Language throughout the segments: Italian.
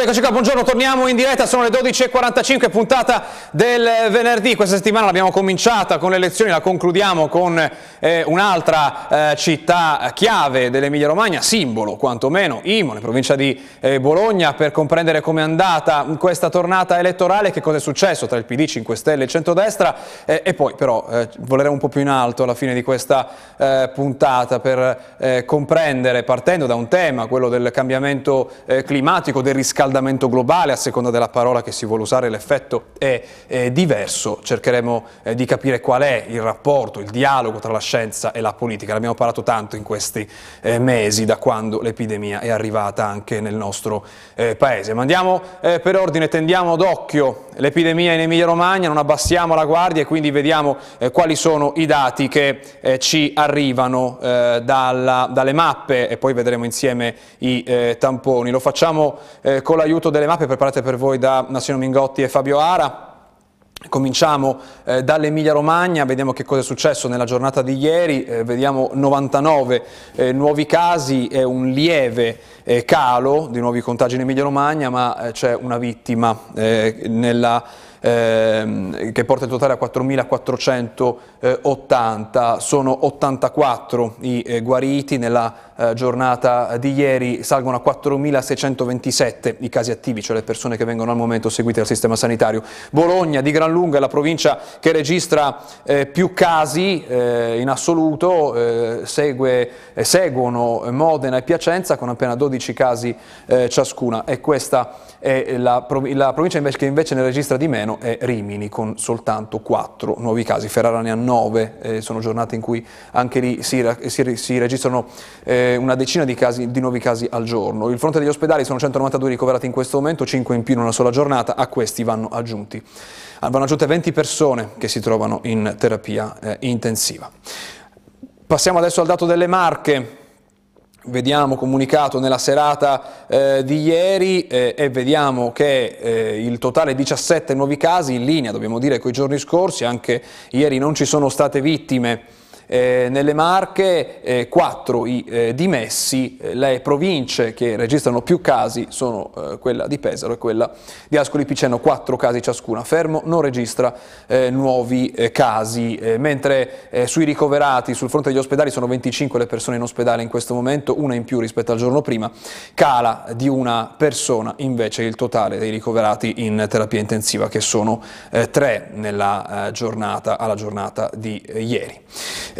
Eccoci qua, buongiorno, torniamo in diretta, sono le 12.45, puntata del venerdì, questa settimana l'abbiamo cominciata con le elezioni, la concludiamo con eh, un'altra eh, città chiave dell'Emilia Romagna, simbolo quantomeno, in provincia di eh, Bologna, per comprendere com'è andata questa tornata elettorale, che cosa è successo tra il PD, 5 Stelle e centrodestra eh, e poi però eh, voleremo un po' più in alto alla fine di questa eh, puntata per comprendere, partendo da un tema, quello del cambiamento climatico, del riscaldamento, riscaldamento globale, a seconda della parola che si vuole usare l'effetto è, è diverso, cercheremo eh, di capire qual è il rapporto, il dialogo tra la scienza e la politica, ne abbiamo parlato tanto in questi eh, mesi da quando l'epidemia è arrivata anche nel nostro eh, paese. Ma andiamo eh, per ordine, tendiamo d'occhio l'epidemia in Emilia Romagna, non abbassiamo la guardia e quindi vediamo eh, quali sono i dati che eh, ci arrivano dalla, dalle mappe e poi vedremo insieme i tamponi. Lo facciamo con l'aiuto delle mappe preparate per voi da Nassino Mingotti e Fabio Ara. Cominciamo eh, dall'Emilia Romagna, vediamo che cosa è successo nella giornata di ieri, eh, vediamo 99 eh, nuovi casi e un lieve eh, calo di nuovi contagi in Emilia Romagna, ma eh, c'è una vittima eh, nella ehm, che porta il totale a 4.480, sono 84 i eh, guariti, nella giornata di ieri salgono a 4.627 i casi attivi, cioè le persone che vengono al momento seguite dal sistema sanitario. Bologna di gran lunga è la provincia che registra più casi in assoluto, segue, seguono Modena e Piacenza con appena 12 casi ciascuna e questa è la, la provincia invece, che invece ne registra di meno meno è Rimini con soltanto 4 nuovi casi, Ferrara ne ha 9, eh, sono giornate in cui anche lì si, si, si registrano eh, una decina di, casi, di, nuovi casi al giorno. Il fronte degli ospedali sono 192 ricoverati in questo momento, 5 in più in una sola giornata, a questi vanno aggiunti. Vanno aggiunte 20 persone che si trovano in terapia eh, intensiva. Passiamo adesso al dato delle Marche vediamo comunicato nella serata eh, di ieri eh, e vediamo che eh, il totale 17 nuovi casi in linea, dobbiamo dire, con i giorni scorsi, anche ieri non ci sono state vittime eh, nelle Marche, eh, quattro i eh, dimessi, eh, le province che registrano più casi sono eh, quella di Pesaro e quella di Ascoli Piceno, quattro casi ciascuna. Fermo non registra eh, nuovi casi, mentre sui ricoverati, sul fronte degli ospedali sono 25 le persone in ospedale in questo momento, una in più rispetto al giorno prima, cala di una persona invece il totale dei ricoverati in terapia intensiva che sono tre nella giornata, alla giornata di ieri.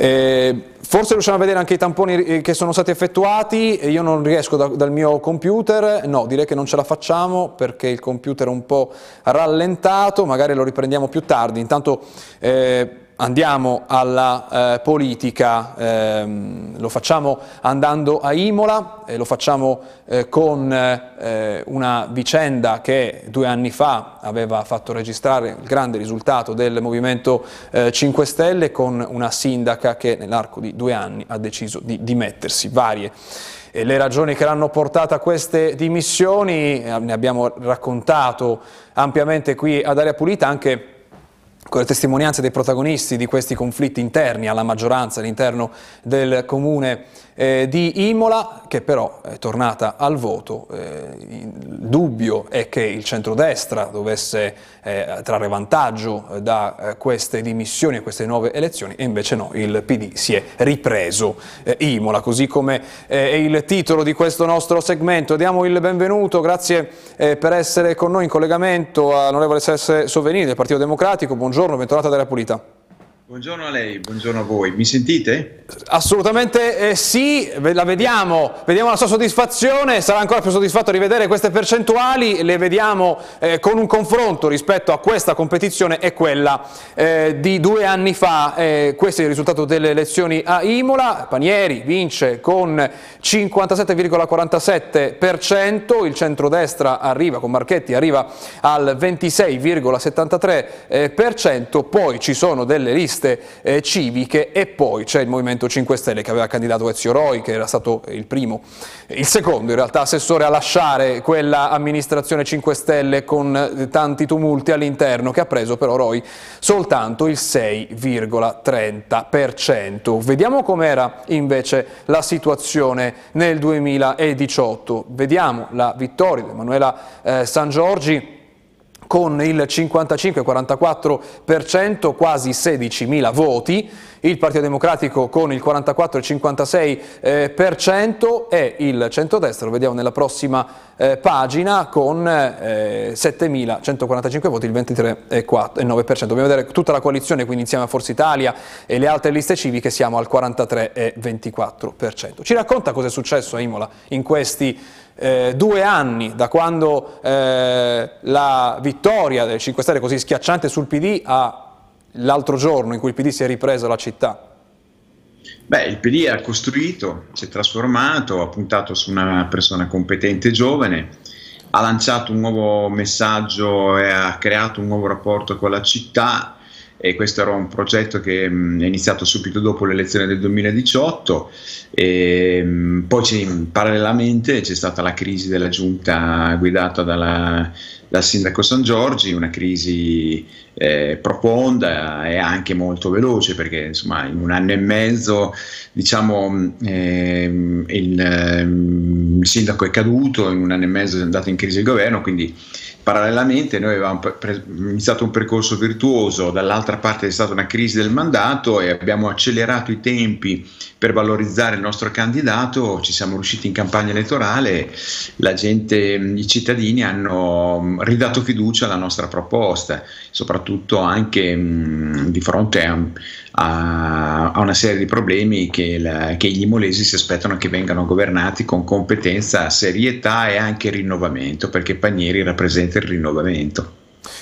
Eh, forse riusciamo a vedere anche i tamponi eh, che sono stati effettuati, io non riesco da, dal mio computer, no direi che non ce la facciamo perché il computer è un po' rallentato, magari lo riprendiamo più tardi, intanto eh, andiamo alla eh, politica, ehm, lo facciamo andando a Imola, e lo facciamo eh, con eh, una vicenda che due anni fa aveva fatto registrare il grande risultato del Movimento 5 eh, Stelle con una sindaca che nell'arco di due anni ha deciso di dimettersi. Varie e le ragioni che l'hanno portata a queste dimissioni, eh, ne abbiamo raccontato ampiamente qui ad Aria Pulita, anche con le testimonianze dei protagonisti di questi conflitti interni alla maggioranza all'interno del comune eh, di Imola, che però è tornata al voto. Eh, il dubbio è che il centrodestra dovesse eh, trarre vantaggio eh, da eh, queste dimissioni e queste nuove elezioni, e invece no, il PD si è ripreso eh, Imola, così come è il titolo di questo nostro segmento. Diamo il benvenuto, grazie per essere con noi in collegamento all'onorevole Sesse Sovenini del Partito Democratico. Buongiorno, bentornata della Pulita. Buongiorno a lei, buongiorno a voi. Mi sentite? Assolutamente eh, sì, la vediamo, vediamo la sua soddisfazione, sarà ancora più soddisfatto a rivedere queste percentuali, le vediamo eh, con un confronto rispetto a questa competizione e quella eh, di due anni fa. Eh, questo è il risultato delle elezioni a Imola, Panieri vince con 57,47%, il centrodestra arriva con Marchetti arriva al 26,73%, poi ci sono delle liste liste eh, civiche e poi c'è il Movimento 5 Stelle che aveva candidato Ezio Roi, che era stato il primo, il secondo in realtà assessore a lasciare quella amministrazione 5 Stelle con eh, tanti tumulti all'interno, che ha preso però Roi soltanto il 6,30%. Vediamo com'era invece la situazione nel 2018. Vediamo la vittoria di Emanuela eh, San Giorgi con il 55-44%, quasi 16.000 voti, il Partito Democratico con il 44-56% e il centrodestra, lo vediamo nella prossima eh, pagina, con eh, 7.145 voti, il 23,9%. Dobbiamo vedere tutta la coalizione, quindi insieme a Forza Italia e le altre liste civiche siamo al 43,24%. Ci racconta cosa è successo a Imola in questi eh, due anni da quando eh, la vittoria del 5 Stelle così schiacciante sul PD a l'altro giorno in cui il PD si è ripreso la città? Beh, il PD ha costruito, si è trasformato, ha puntato su una persona competente e giovane, ha lanciato un nuovo messaggio e ha creato un nuovo rapporto con la città e questo era un progetto che mh, è iniziato subito dopo l'elezione del 2018 e mh, poi parallelamente c'è stata la crisi della giunta guidata dalla, dal sindaco San Giorgi, una crisi eh, profonda e anche molto veloce perché insomma in un anno e mezzo diciamo eh, il, eh, il sindaco è caduto, in un anno e mezzo è andato in crisi il governo, quindi Parallelamente noi avevamo pre- iniziato un percorso virtuoso, dall'altra parte è stata una crisi del mandato e abbiamo accelerato i tempi per valorizzare il nostro candidato, ci siamo riusciti in campagna elettorale, la gente, i cittadini hanno ridato fiducia alla nostra proposta, soprattutto anche mh, di fronte a, a, a, una serie di problemi che, la, che gli imolesi si aspettano che vengano governati con competenza, serietà e anche rinnovamento, perché Panieri rappresenta il rinnovamento.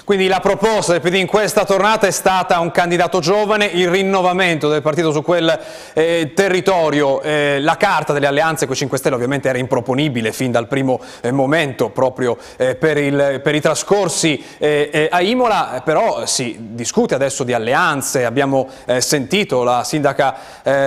Quindi la proposta del PD in questa tornata è stata un candidato giovane, il rinnovamento del partito su quel eh, territorio, eh, la carta delle alleanze con i 5 Stelle ovviamente era improponibile fin dal primo eh, momento proprio eh, per, il, per, i trascorsi eh, eh, a Imola, però si discute adesso di alleanze, abbiamo sentito la sindaca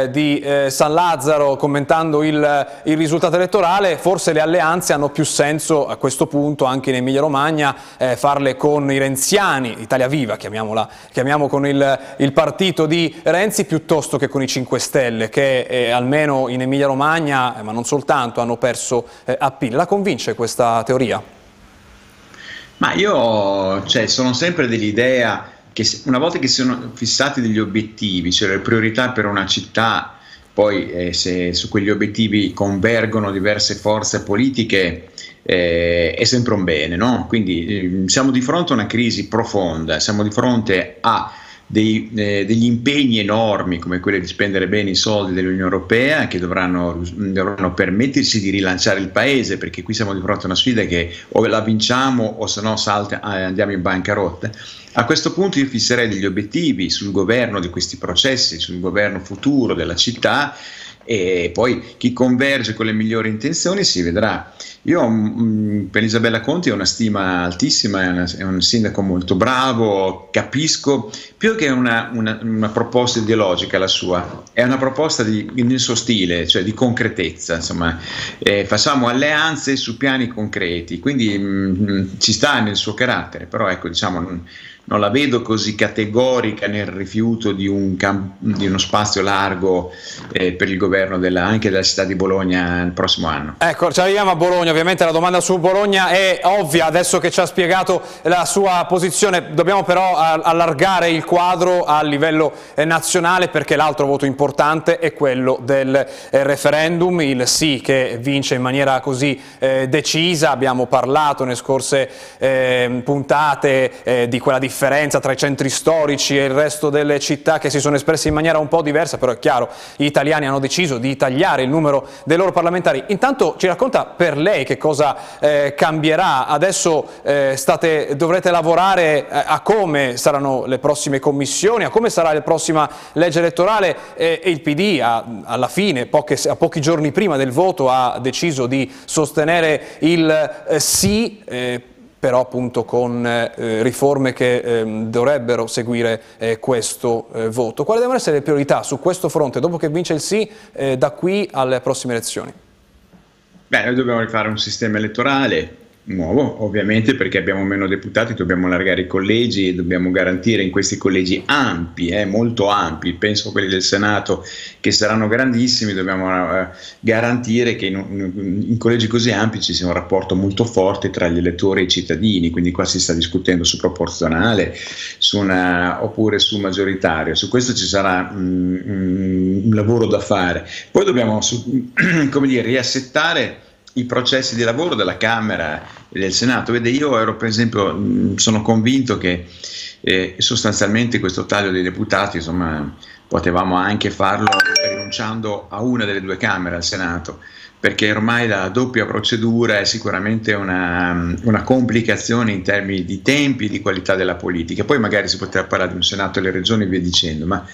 di San Lazzaro commentando il, il risultato elettorale, forse le alleanze hanno più senso a questo punto anche in Emilia Romagna farle con i renziani, Italia Viva chiamiamola, chiamiamo con il, il, partito di Renzi, piuttosto che con i 5 Stelle che eh, almeno in Emilia Romagna, eh, ma non soltanto, hanno perso eh, appeal. La convince questa teoria? Ma io cioè, sono sempre dell'idea che una volta che si sono fissati degli obiettivi, cioè le priorità per una città, poi eh, se su quegli obiettivi convergono diverse forze politiche, eh, è sempre un bene. No? Quindi eh, siamo di fronte a una crisi profonda, siamo di fronte a dei, eh, degli impegni enormi come quelli di spendere bene i soldi dell'Unione Europea che dovranno, dovranno, permettersi di rilanciare il paese perché qui siamo di fronte a una sfida che o la vinciamo o se no salta, eh, andiamo in bancarotta. A questo punto io fisserei degli obiettivi sul governo di questi processi, sul governo futuro della città e poi chi converge con le migliori intenzioni si vedrà. Io mm, per Isabella Conti ho una stima altissima, è, una, è, un sindaco molto bravo, capisco, più che una, una, una, proposta ideologica la sua, è una proposta di, nel suo stile, cioè di concretezza, insomma, eh, facciamo alleanze su piani concreti, quindi mh, mm, ci sta nel suo carattere, però ecco diciamo non la vedo così categorica nel rifiuto di, un camp- di uno spazio largo eh, per il governo della, anche della città di Bologna il prossimo anno. Ecco, ci arriviamo a Bologna, ovviamente la domanda su Bologna è ovvia, adesso che ci ha spiegato la sua posizione, dobbiamo però allargare il quadro a livello eh, nazionale perché l'altro voto importante è quello del eh, referendum, il sì che vince in maniera così eh, decisa, abbiamo parlato nelle scorse eh, puntate di quella differenza differenza tra i centri storici e il resto delle città che si sono espresse in maniera un po' diversa, però è chiaro, gli italiani hanno deciso di tagliare il numero dei loro parlamentari. Intanto ci racconta per lei che cosa eh, cambierà, adesso eh, state, dovrete lavorare eh, a come saranno le prossime commissioni, a come sarà la prossima legge elettorale e il PD a, alla fine, poche, a pochi giorni prima del voto, ha deciso di sostenere il eh, sì eh, però appunto con eh, riforme che eh, dovrebbero seguire eh, questo eh, voto. Quali devono essere le priorità su questo fronte dopo che vince il sì eh, da qui alle prossime elezioni? Beh, noi dobbiamo rifare un sistema elettorale nuovo, ovviamente perché abbiamo meno deputati, dobbiamo allargare i collegi e dobbiamo garantire in questi collegi ampi, eh, molto ampi, penso a quelli del Senato che saranno grandissimi, dobbiamo eh, garantire che in, in, collegi così ampi ci sia un rapporto molto forte tra gli elettori e i cittadini, quindi qua si sta discutendo su proporzionale su una, oppure su maggioritario, su questo ci sarà mm, un lavoro da fare. Poi dobbiamo su, come dire, riassettare i processi di lavoro della Camera e del Senato. Vede, io ero per esempio, sono convinto che eh, sostanzialmente questo taglio dei deputati, insomma, potevamo anche farlo rinunciando a una delle due Camere al Senato, perché ormai la doppia procedura è sicuramente una, una complicazione in termini di tempi e di qualità della politica. Poi magari si potrà parlare di un Senato e le regioni e via dicendo, ma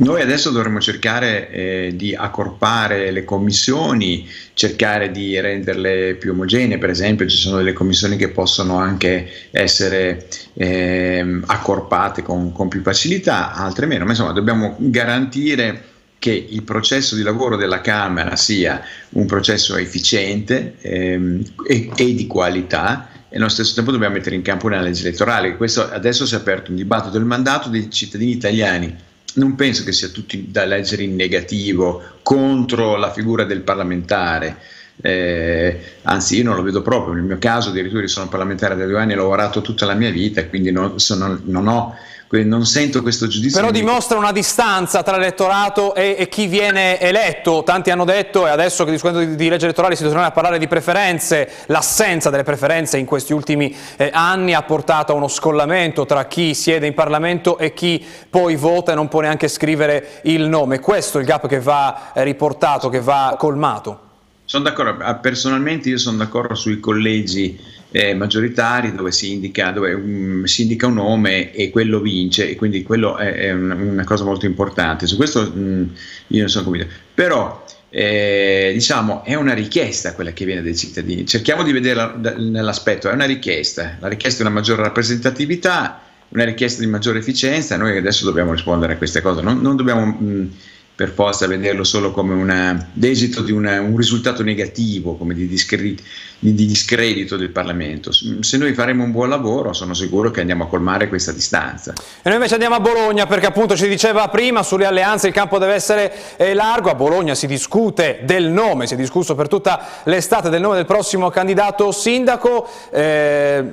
noi adesso dovremmo cercare eh, di accorpare le commissioni, cercare di renderle più omogenee, per esempio ci sono delle commissioni che possono anche essere eh, accorpate con, con, più facilità, altre meno, ma insomma dobbiamo garantire che il processo di lavoro della Camera sia un processo efficiente ehm, e, e di qualità e allo stesso tempo dobbiamo mettere in campo una legge elettorale. Questo, adesso si è aperto un dibattito. Del mandato dei cittadini italiani non penso che sia tutto da leggere in negativo contro la figura del parlamentare. Eh, anzi, io non lo vedo proprio. Nel mio caso, addirittura, io sono parlamentare da due anni, ho lavorato tutta la mia vita, quindi non, sono, non ho non sento questo giudizio. Però dimostra una distanza tra l'elettorato e, e, chi viene eletto. Tanti hanno detto, e adesso che discutendo di, di legge elettorale si torna a parlare di preferenze, l'assenza delle preferenze in questi ultimi eh, anni ha portato a uno scollamento tra chi siede in Parlamento e chi poi vota e non può neanche scrivere il nome. Questo è il gap che va eh, riportato, che va colmato. Sono d'accordo, ah, personalmente io sono d'accordo sui collegi eh, maggioritari dove, si indica, dove um, si indica, un nome e quello vince e quindi quello è, è una, una, cosa molto importante. Su questo mh, mm, io non sono convinto. Però eh, diciamo è una richiesta quella che viene dai cittadini. Cerchiamo di vederla nell'aspetto, è una richiesta, la richiesta è una maggiore rappresentatività, una richiesta di maggiore efficienza, noi adesso dobbiamo rispondere a queste cose, non, non dobbiamo... Mh, per forza vederlo solo come una, l'esito di una, un risultato negativo, come di, discredito, di discredito del Parlamento. Se noi faremo un buon lavoro sono sicuro che andiamo a colmare questa distanza. E noi invece andiamo a Bologna perché appunto ci diceva prima sulle alleanze il campo deve essere eh, largo, a Bologna si discute del nome, si è discusso per tutta l'estate del nome del prossimo candidato sindaco. Eh,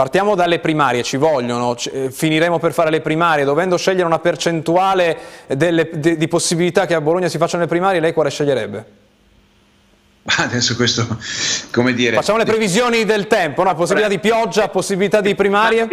Partiamo dalle primarie, ci vogliono, eh, finiremo per fare le primarie, dovendo scegliere una percentuale delle, de, di possibilità che a Bologna si facciano le primarie, lei quale sceglierebbe? Adesso questo, come dire... Facciamo le previsioni del tempo, no? possibilità di pioggia, possibilità di primarie?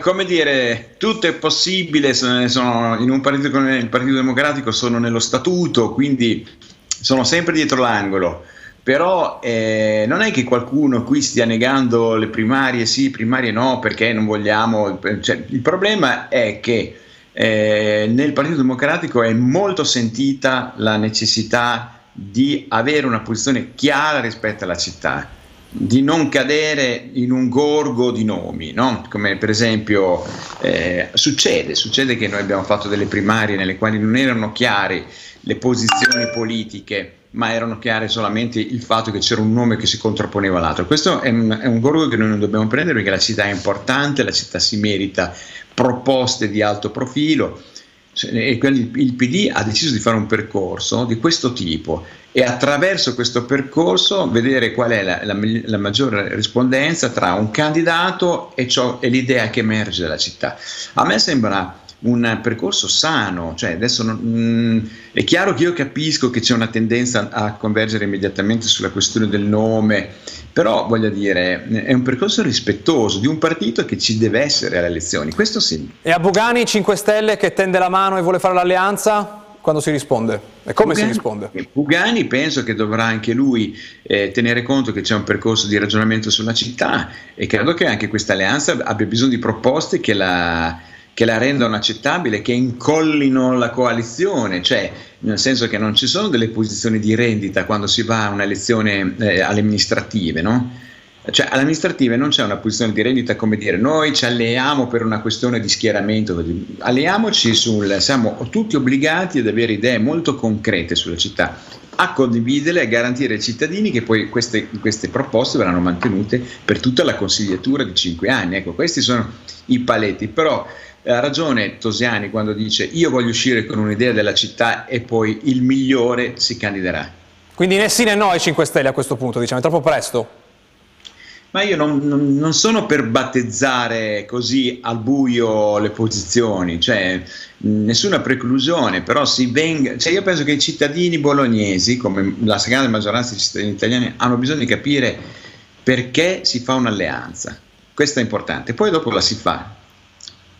Come dire, tutto è possibile, sono in un partito come il Partito Democratico sono nello statuto, quindi sono sempre dietro l'angolo però eh, non è che qualcuno qui stia negando le primarie sì, primarie no, perché non vogliamo, cioè, il problema è che eh, nel Partito Democratico è molto sentita la necessità di avere una posizione chiara rispetto alla città, di non cadere in un gorgo di nomi, no? come per esempio eh, succede, succede che noi abbiamo fatto delle primarie nelle quali non erano chiare le posizioni politiche ma erano chiare solamente il fatto che c'era un nome che si contrapponeva all'altro. Questo è un, è un gorgo che noi non dobbiamo prendere perché la città è importante, la città si merita proposte di alto profilo e il PD ha deciso di fare un percorso di questo tipo e attraverso questo percorso vedere qual è la, la, la maggiore rispondenza tra un candidato e, ciò, e l'idea che emerge dalla città. A me sembra un percorso sano, cioè adesso non, mh, mm, è chiaro che io capisco che c'è una tendenza a convergere immediatamente sulla questione del nome, però voglio dire, è un percorso rispettoso di un partito che ci deve essere alle elezioni, questo sì. E a Bugani 5 Stelle che tende la mano e vuole fare l'alleanza? Quando si risponde? E come Pugani, si risponde? Pugani penso che dovrà anche lui eh, tenere conto che c'è un percorso di ragionamento sulla città e credo che anche questa alleanza abbia bisogno di proposte che la che la rendano accettabile, che incollino la coalizione, cioè nel senso che non ci sono delle posizioni di rendita quando si va a un'elezione eh, alle amministrative, no? cioè all'amministrativa non c'è una posizione di rendita come dire noi ci alleiamo per una questione di schieramento, alleiamoci sul, siamo tutti obbligati ad avere idee molto concrete sulla città, a condividerle e a garantire ai cittadini che poi queste, queste, proposte verranno mantenute per tutta la consigliatura di cinque anni. Ecco, questi sono i paletti, però ha ragione Tosiani quando dice io voglio uscire con un'idea della città e poi il migliore si candiderà. Quindi né sì né no ai 5 Stelle a questo punto, diciamo, è troppo presto? Ma io non, non, non, sono per battezzare così al buio le posizioni, cioè nessuna preclusione, però si venga, cioè io penso che i cittadini bolognesi, come la grande maggioranza dei cittadini italiani, hanno bisogno di capire perché si fa un'alleanza. Questo è importante, poi dopo la si fa,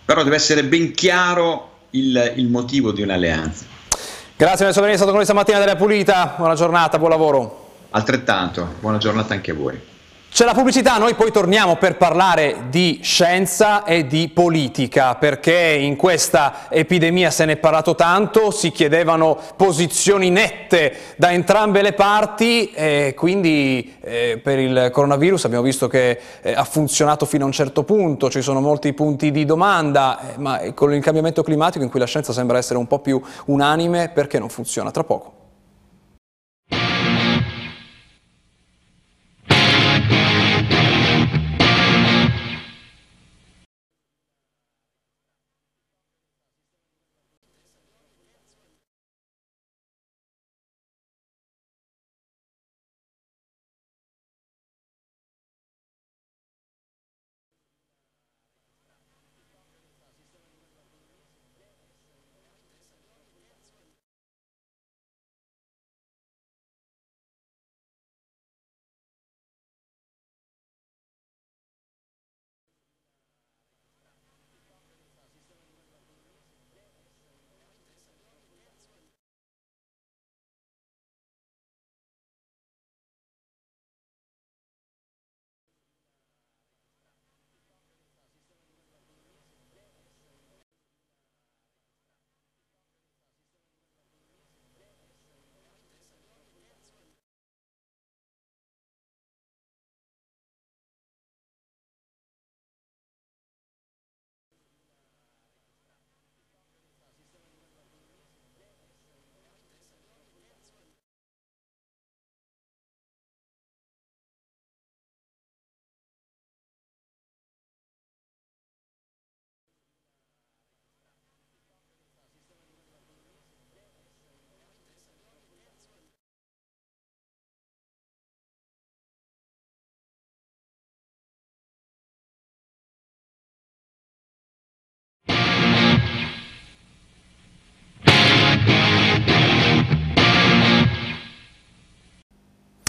però deve essere ben chiaro il, il motivo di un'alleanza. Grazie per essere stato con noi stamattina della Pulita, buona giornata, buon lavoro. Altrettanto, buona giornata anche a voi. C'è la pubblicità, noi poi torniamo per parlare di scienza e di politica, perché in questa epidemia se ne è parlato tanto, si chiedevano posizioni nette da entrambe le parti e quindi eh, per il coronavirus abbiamo visto che eh, ha funzionato fino a un certo punto, ci sono molti punti di domanda, eh, ma con il cambiamento climatico in cui la scienza sembra essere un po' più unanime, perché non funziona? Tra poco.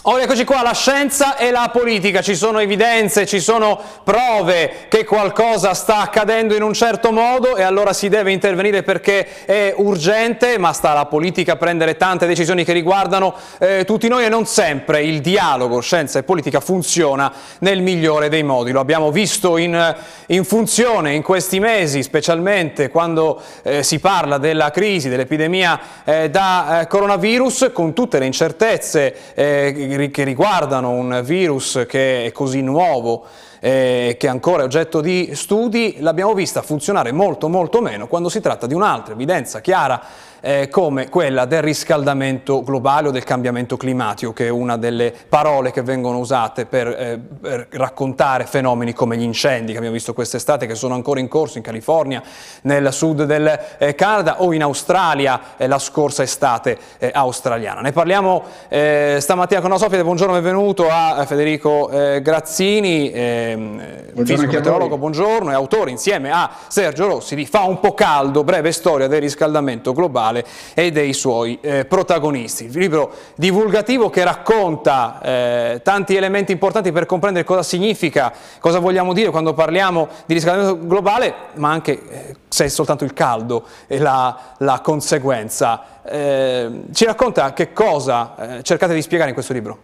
Ora eccoci qua, la scienza e la politica, ci sono evidenze, ci sono prove che qualcosa sta accadendo in un certo modo e allora si deve intervenire perché è urgente, ma sta alla politica a prendere tante decisioni che riguardano eh, tutti noi e non sempre il dialogo scienza e politica funziona nel migliore dei modi. Lo abbiamo visto in, in funzione in questi mesi, specialmente quando eh, si parla della crisi, dell'epidemia eh, da eh, coronavirus, con tutte le incertezze eh, che riguardano un virus che è così nuovo, eh, che è ancora oggetto di studi, l'abbiamo vista funzionare molto molto meno quando si tratta di un'altra evidenza chiara eh, come quella del riscaldamento globale o del cambiamento climatico, che è una delle parole che vengono usate per, eh, per raccontare fenomeni come gli incendi che abbiamo visto quest'estate, che sono ancora in corso in California, nel sud del eh, Canada o in Australia eh, la scorsa estate eh, australiana. Ne parliamo stamattina con la Sofia, buongiorno, benvenuto a Federico Grazzini, ehm, fisico meteorologo, buongiorno, e autore insieme a Sergio Rossi di Fa un po' caldo, breve storia del riscaldamento globale e dei suoi eh, protagonisti. Il libro divulgativo che racconta eh, tanti elementi importanti per comprendere cosa significa, cosa vogliamo dire quando parliamo di riscaldamento globale, ma anche eh, se è soltanto il caldo e la, la conseguenza. Eh, ci racconta che cosa eh, cercate di spiegare in questo libro?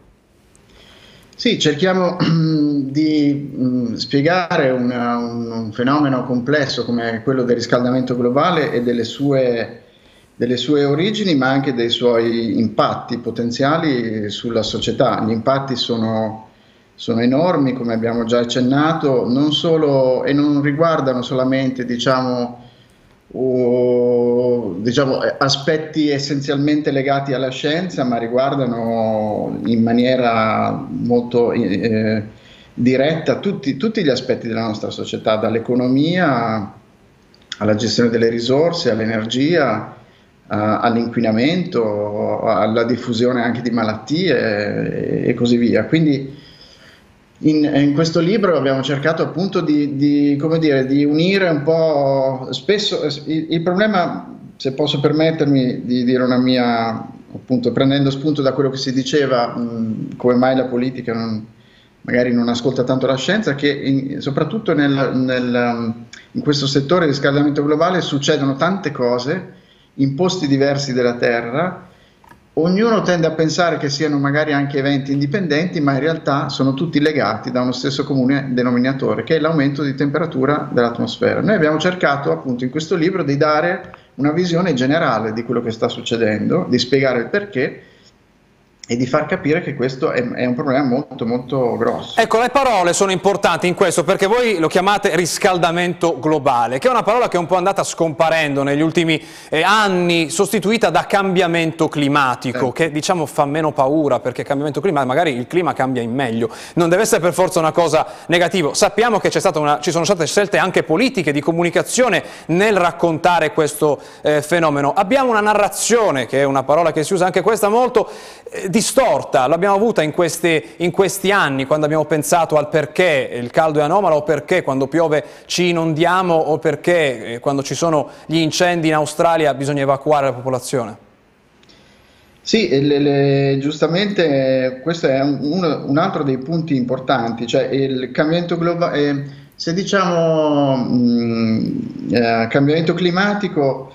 Sì, cerchiamo di mm, spiegare una, un, un, fenomeno complesso come quello del riscaldamento globale e delle sue delle sue origini ma anche dei suoi impatti potenziali sulla società. Gli impatti sono sono enormi, come abbiamo già accennato, non solo, e non riguardano solamente diciamo, o, diciamo, aspetti essenzialmente legati alla scienza, ma riguardano in maniera molto eh, diretta tutti, tutti, gli aspetti della nostra società, dall'economia alla gestione delle risorse, all'energia, all'inquinamento, alla diffusione anche di malattie e così via. Quindi in, in, questo libro abbiamo cercato appunto di, di, dire, di unire un po' spesso il, il, problema, se posso permettermi di dire una mia, appunto prendendo spunto da quello che si diceva, mh, come mai la politica non, magari non ascolta tanto la scienza, che in, soprattutto nel, nel, in questo settore di riscaldamento globale succedono tante cose in posti diversi della Terra Ognuno tende a pensare che siano magari anche eventi indipendenti, ma in realtà sono tutti legati da uno stesso comune denominatore, che è l'aumento di temperatura dell'atmosfera. Noi abbiamo cercato appunto in questo libro di dare una visione generale di quello che sta succedendo, di spiegare il perché e di far capire che questo è, è, un problema molto molto grosso. Ecco, le parole sono importanti in questo perché voi lo chiamate riscaldamento globale, che è una parola che è un po' andata scomparendo negli ultimi eh, anni, sostituita da cambiamento climatico, eh. che diciamo fa meno paura perché cambiamento climatico, magari il clima cambia in meglio, non deve essere per forza una cosa negativa. Sappiamo che una, ci sono state scelte anche politiche di comunicazione nel raccontare questo eh, fenomeno. Abbiamo una narrazione, che è una parola che si usa anche questa molto, eh, distorta, l'abbiamo avuta in questi, in questi, anni quando abbiamo pensato al perché il caldo è anomalo o perché quando piove ci inondiamo o perché eh, quando ci sono gli incendi in Australia bisogna evacuare la popolazione. Sì, le, le, giustamente questo è un, un, altro dei punti importanti, cioè il cambiamento globale, eh, se diciamo mh, mm, eh, cambiamento climatico,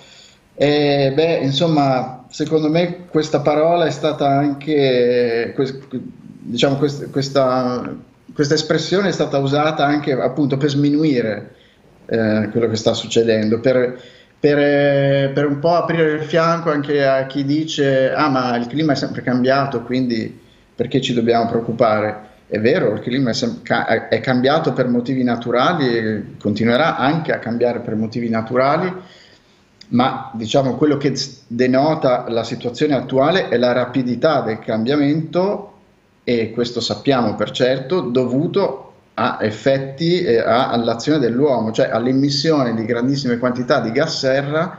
eh, beh, insomma, secondo me questa parola è stata anche, diciamo, questa, questa, espressione è stata usata anche appunto per sminuire eh, quello che sta succedendo, per, per, per, un po' aprire il fianco anche a chi dice ah ma il clima è sempre cambiato, quindi perché ci dobbiamo preoccupare? È vero, il clima è, è cambiato per motivi naturali e continuerà anche a cambiare per motivi naturali ma diciamo quello che denota la situazione attuale è la rapidità del cambiamento e questo sappiamo per certo dovuto a effetti eh, all'azione dell'uomo, cioè all'emissione di grandissime quantità di gas serra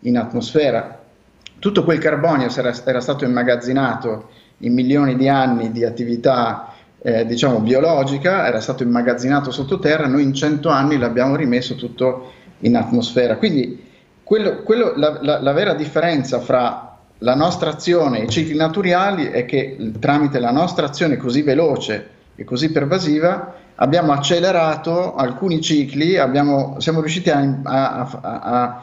in atmosfera. Tutto quel carbonio era, era stato immagazzinato in milioni di anni di attività eh, diciamo biologica, era stato immagazzinato sottoterra, noi in cento anni l'abbiamo rimesso tutto in atmosfera. Quindi quello, quello, la, la, la, vera differenza fra la nostra azione e i cicli naturali è che tramite la nostra azione così veloce e così pervasiva abbiamo accelerato alcuni cicli, abbiamo, siamo riusciti a, a,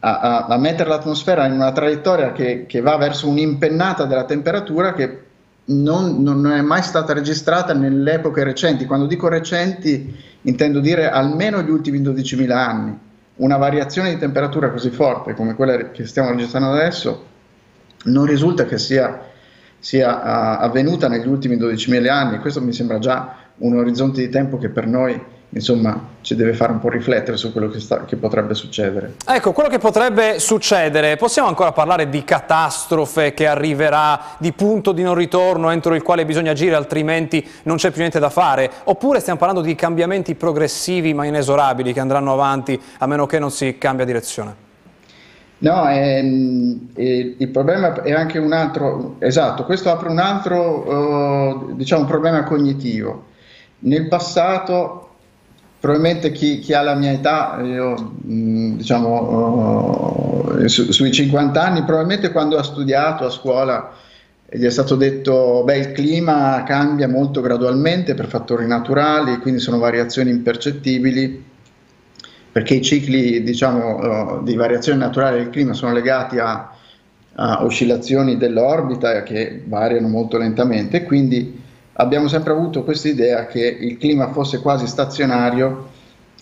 a, a, mettere l'atmosfera in una traiettoria che, che, va verso un'impennata della temperatura che non, non è mai stata registrata nelle epoche recenti. Quando dico recenti intendo dire almeno gli ultimi 12.000 anni una variazione di temperatura così forte come quella che stiamo registrando adesso non risulta che sia, sia uh, avvenuta negli ultimi 12.000 anni. Questo mi sembra già un orizzonte di tempo che per noi insomma ci deve fare un po' riflettere su quello che, sta, che, potrebbe succedere. Ecco, quello che potrebbe succedere, possiamo ancora parlare di catastrofe che arriverà, di punto di non ritorno entro il quale bisogna agire altrimenti non c'è più niente da fare, oppure stiamo parlando di cambiamenti progressivi ma inesorabili che andranno avanti a meno che non si cambia direzione? No, ehm, il problema è anche un altro, esatto, questo apre un altro, uh, diciamo, problema cognitivo. Nel passato probabilmente chi, chi, ha la mia età, io mm, diciamo uh, su, sui 50 anni, probabilmente quando ha studiato a scuola gli è stato detto beh il clima cambia molto gradualmente per fattori naturali, quindi sono variazioni impercettibili perché i cicli diciamo, uh, di variazione naturale del clima sono legati a, a oscillazioni dell'orbita che variano molto lentamente, quindi abbiamo sempre avuto questa idea che il clima fosse quasi stazionario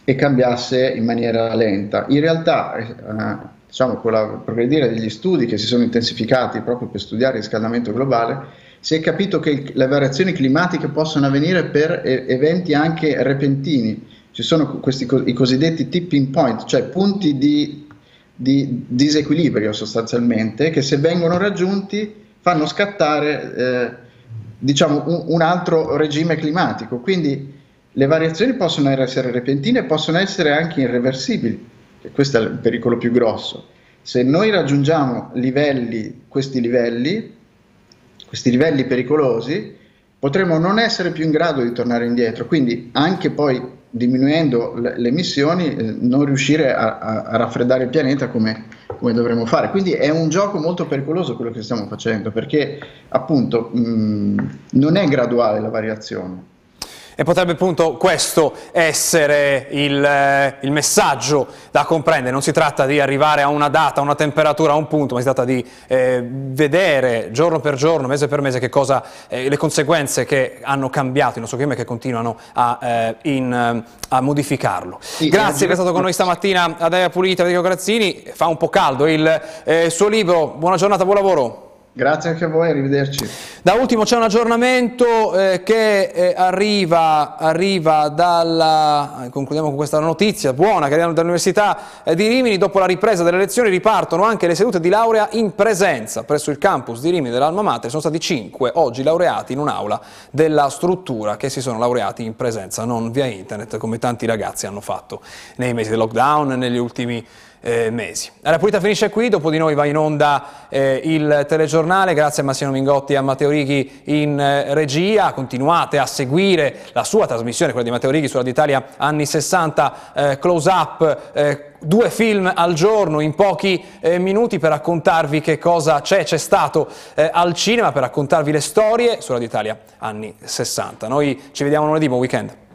e cambiasse in maniera lenta. In realtà, eh, diciamo, con il progredire degli studi che si sono intensificati proprio per studiare il riscaldamento globale, si è capito che le variazioni climatiche possono avvenire per eventi anche repentini. Ci sono questi i cosiddetti tipping point, cioè punti di, di disequilibrio sostanzialmente, che se vengono raggiunti fanno scattare eh, diciamo, un, altro regime climatico. Quindi le variazioni possono essere repentine e possono essere anche irreversibili, e questo è il pericolo più grosso. Se noi raggiungiamo livelli, questi livelli, questi livelli pericolosi, potremo non essere più in grado di tornare indietro, quindi anche poi diminuendo le, le emissioni eh, non riuscire a, a, a, raffreddare il pianeta come, come, dovremmo fare. Quindi è un gioco molto pericoloso quello che stiamo facendo perché appunto mh, non è graduale la variazione. E potrebbe appunto questo essere il, eh, il, messaggio da comprendere, non si tratta di arrivare a una data, a una temperatura, a un punto, ma si tratta di eh, vedere giorno per giorno, mese per mese, che cosa, eh, le conseguenze che hanno cambiato il nostro clima e che continuano a, eh, in, eh, a modificarlo. Sì, Grazie per essere stato con noi stamattina ad Aia Pulita, Federico Grazzini, fa un po' caldo il eh, suo libro, buona giornata, buon lavoro. Grazie anche a voi, arrivederci. Da ultimo c'è un aggiornamento eh, che eh, arriva, arriva, dalla, eh, concludiamo con questa notizia buona che arriva dall'Università eh, di Rimini, dopo la ripresa delle lezioni ripartono anche le sedute di laurea in presenza presso il campus di Rimini dell'Alma Mater, sono stati cinque oggi laureati in un'aula della struttura che si sono laureati in presenza, non via internet come tanti ragazzi hanno fatto nei mesi del lockdown, negli ultimi anni eh, mesi. La pulita finisce qui, dopo di noi va in onda eh, il telegiornale, grazie a Massimo Mingotti e a Matteo Righi in eh, regia, continuate a seguire la sua trasmissione, quella di Matteo Righi sulla d'Italia anni 60, eh, close up, eh, due film al giorno in pochi eh, minuti per raccontarvi che cosa c'è, c'è stato al cinema, per raccontarvi le storie sulla d'Italia anni 60. Noi ci vediamo lunedì, buon weekend.